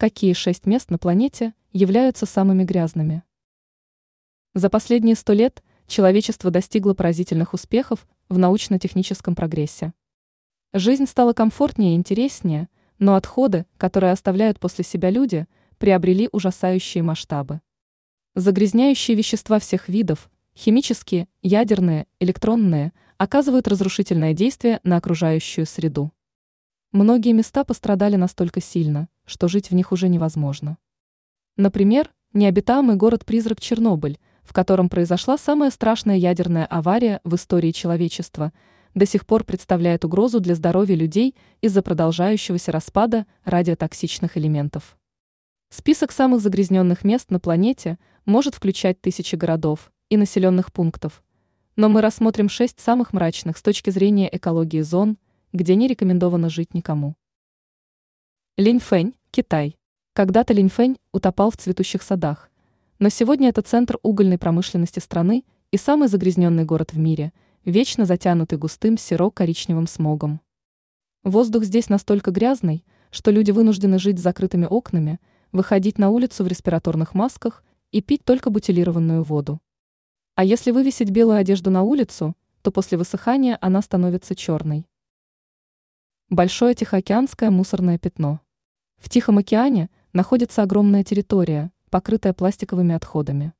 Какие шесть мест на планете являются самыми грязными? За последние сто лет человечество достигло поразительных успехов в научно-техническом прогрессе. Жизнь стала комфортнее и интереснее, но отходы, которые оставляют после себя люди, приобрели ужасающие масштабы. Загрязняющие вещества всех видов, химические, ядерные, электронные, оказывают разрушительное действие на окружающую среду. Многие места пострадали настолько сильно, что жить в них уже невозможно. Например, необитаемый город-призрак Чернобыль, в котором произошла самая страшная ядерная авария в истории человечества, до сих пор представляет угрозу для здоровья людей из-за продолжающегося распада радиотоксичных элементов. Список самых загрязненных мест на планете может включать тысячи городов и населенных пунктов, но мы рассмотрим шесть самых мрачных с точки зрения экологии зон, где не рекомендовано жить никому. Линьфэнь, Китай. Когда-то Линьфэнь утопал в цветущих садах, но сегодня это центр угольной промышленности страны и самый загрязненный город в мире, вечно затянутый густым серо-коричневым смогом. Воздух здесь настолько грязный, что люди вынуждены жить с закрытыми окнами, выходить на улицу в респираторных масках и пить только бутилированную воду. А если вывесить белую одежду на улицу, то после высыхания она становится черной. Большое Тихоокеанское мусорное пятно. В Тихом океане находится огромная территория, покрытая пластиковыми отходами.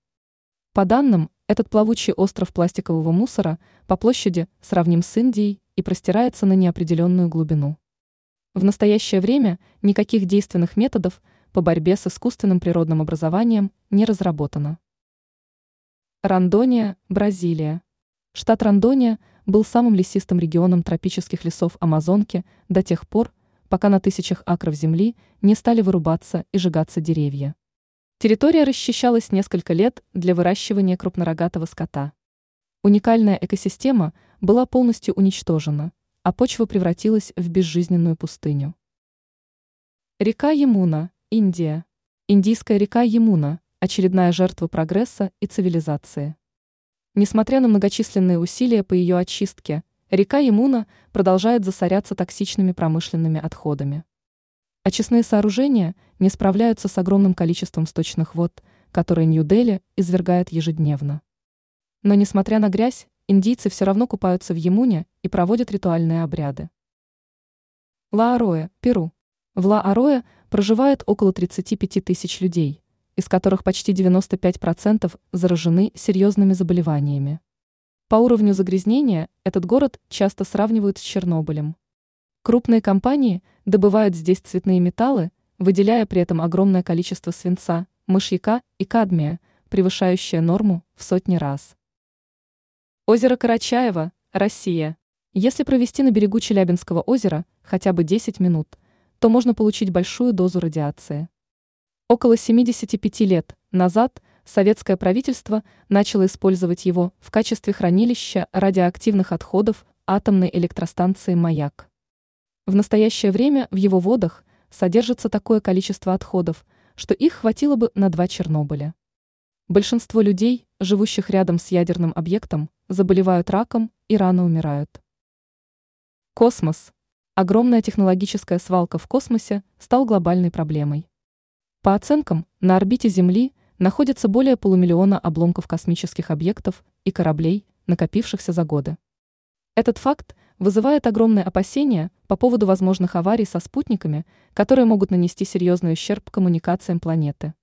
По данным, этот плавучий остров пластикового мусора по площади сравним с Индией и простирается на неопределенную глубину. В настоящее время никаких действенных методов по борьбе с искусственным природным образованием не разработано. Рандония, Бразилия. Штат Рандония был самым лесистым регионом тропических лесов Амазонки до тех пор, пока на тысячах акров земли не стали вырубаться и сжигаться деревья. Территория расчищалась несколько лет для выращивания крупнорогатого скота. Уникальная экосистема была полностью уничтожена, а почва превратилась в безжизненную пустыню. Река Емуна, Индия. Индийская река Емуна – очередная жертва прогресса и цивилизации. Несмотря на многочисленные усилия по ее очистке, Река Емуна продолжает засоряться токсичными промышленными отходами. Очистные сооружения не справляются с огромным количеством сточных вод, которые Нью-Дели извергает ежедневно. Но несмотря на грязь, индийцы все равно купаются в Емуне и проводят ритуальные обряды. Ла-Ароэ, Перу. В Ла-Ароэ проживает около 35 тысяч людей, из которых почти 95% заражены серьезными заболеваниями. По уровню загрязнения этот город часто сравнивают с Чернобылем. Крупные компании добывают здесь цветные металлы, выделяя при этом огромное количество свинца, мышьяка и кадмия, превышающее норму в сотни раз. Озеро Карачаево, Россия. Если провести на берегу Челябинского озера хотя бы 10 минут, то можно получить большую дозу радиации. Около 75 лет назад советское правительство начало использовать его в качестве хранилища радиоактивных отходов атомной электростанции «Маяк». В настоящее время в его водах содержится такое количество отходов, что их хватило бы на два Чернобыля. Большинство людей, живущих рядом с ядерным объектом, заболевают раком и рано умирают. Космос. Огромная технологическая свалка в космосе стал глобальной проблемой. По оценкам, на орбите Земли находится более полумиллиона обломков космических объектов и кораблей, накопившихся за годы. Этот факт вызывает огромные опасения по поводу возможных аварий со спутниками, которые могут нанести серьезный ущерб коммуникациям планеты.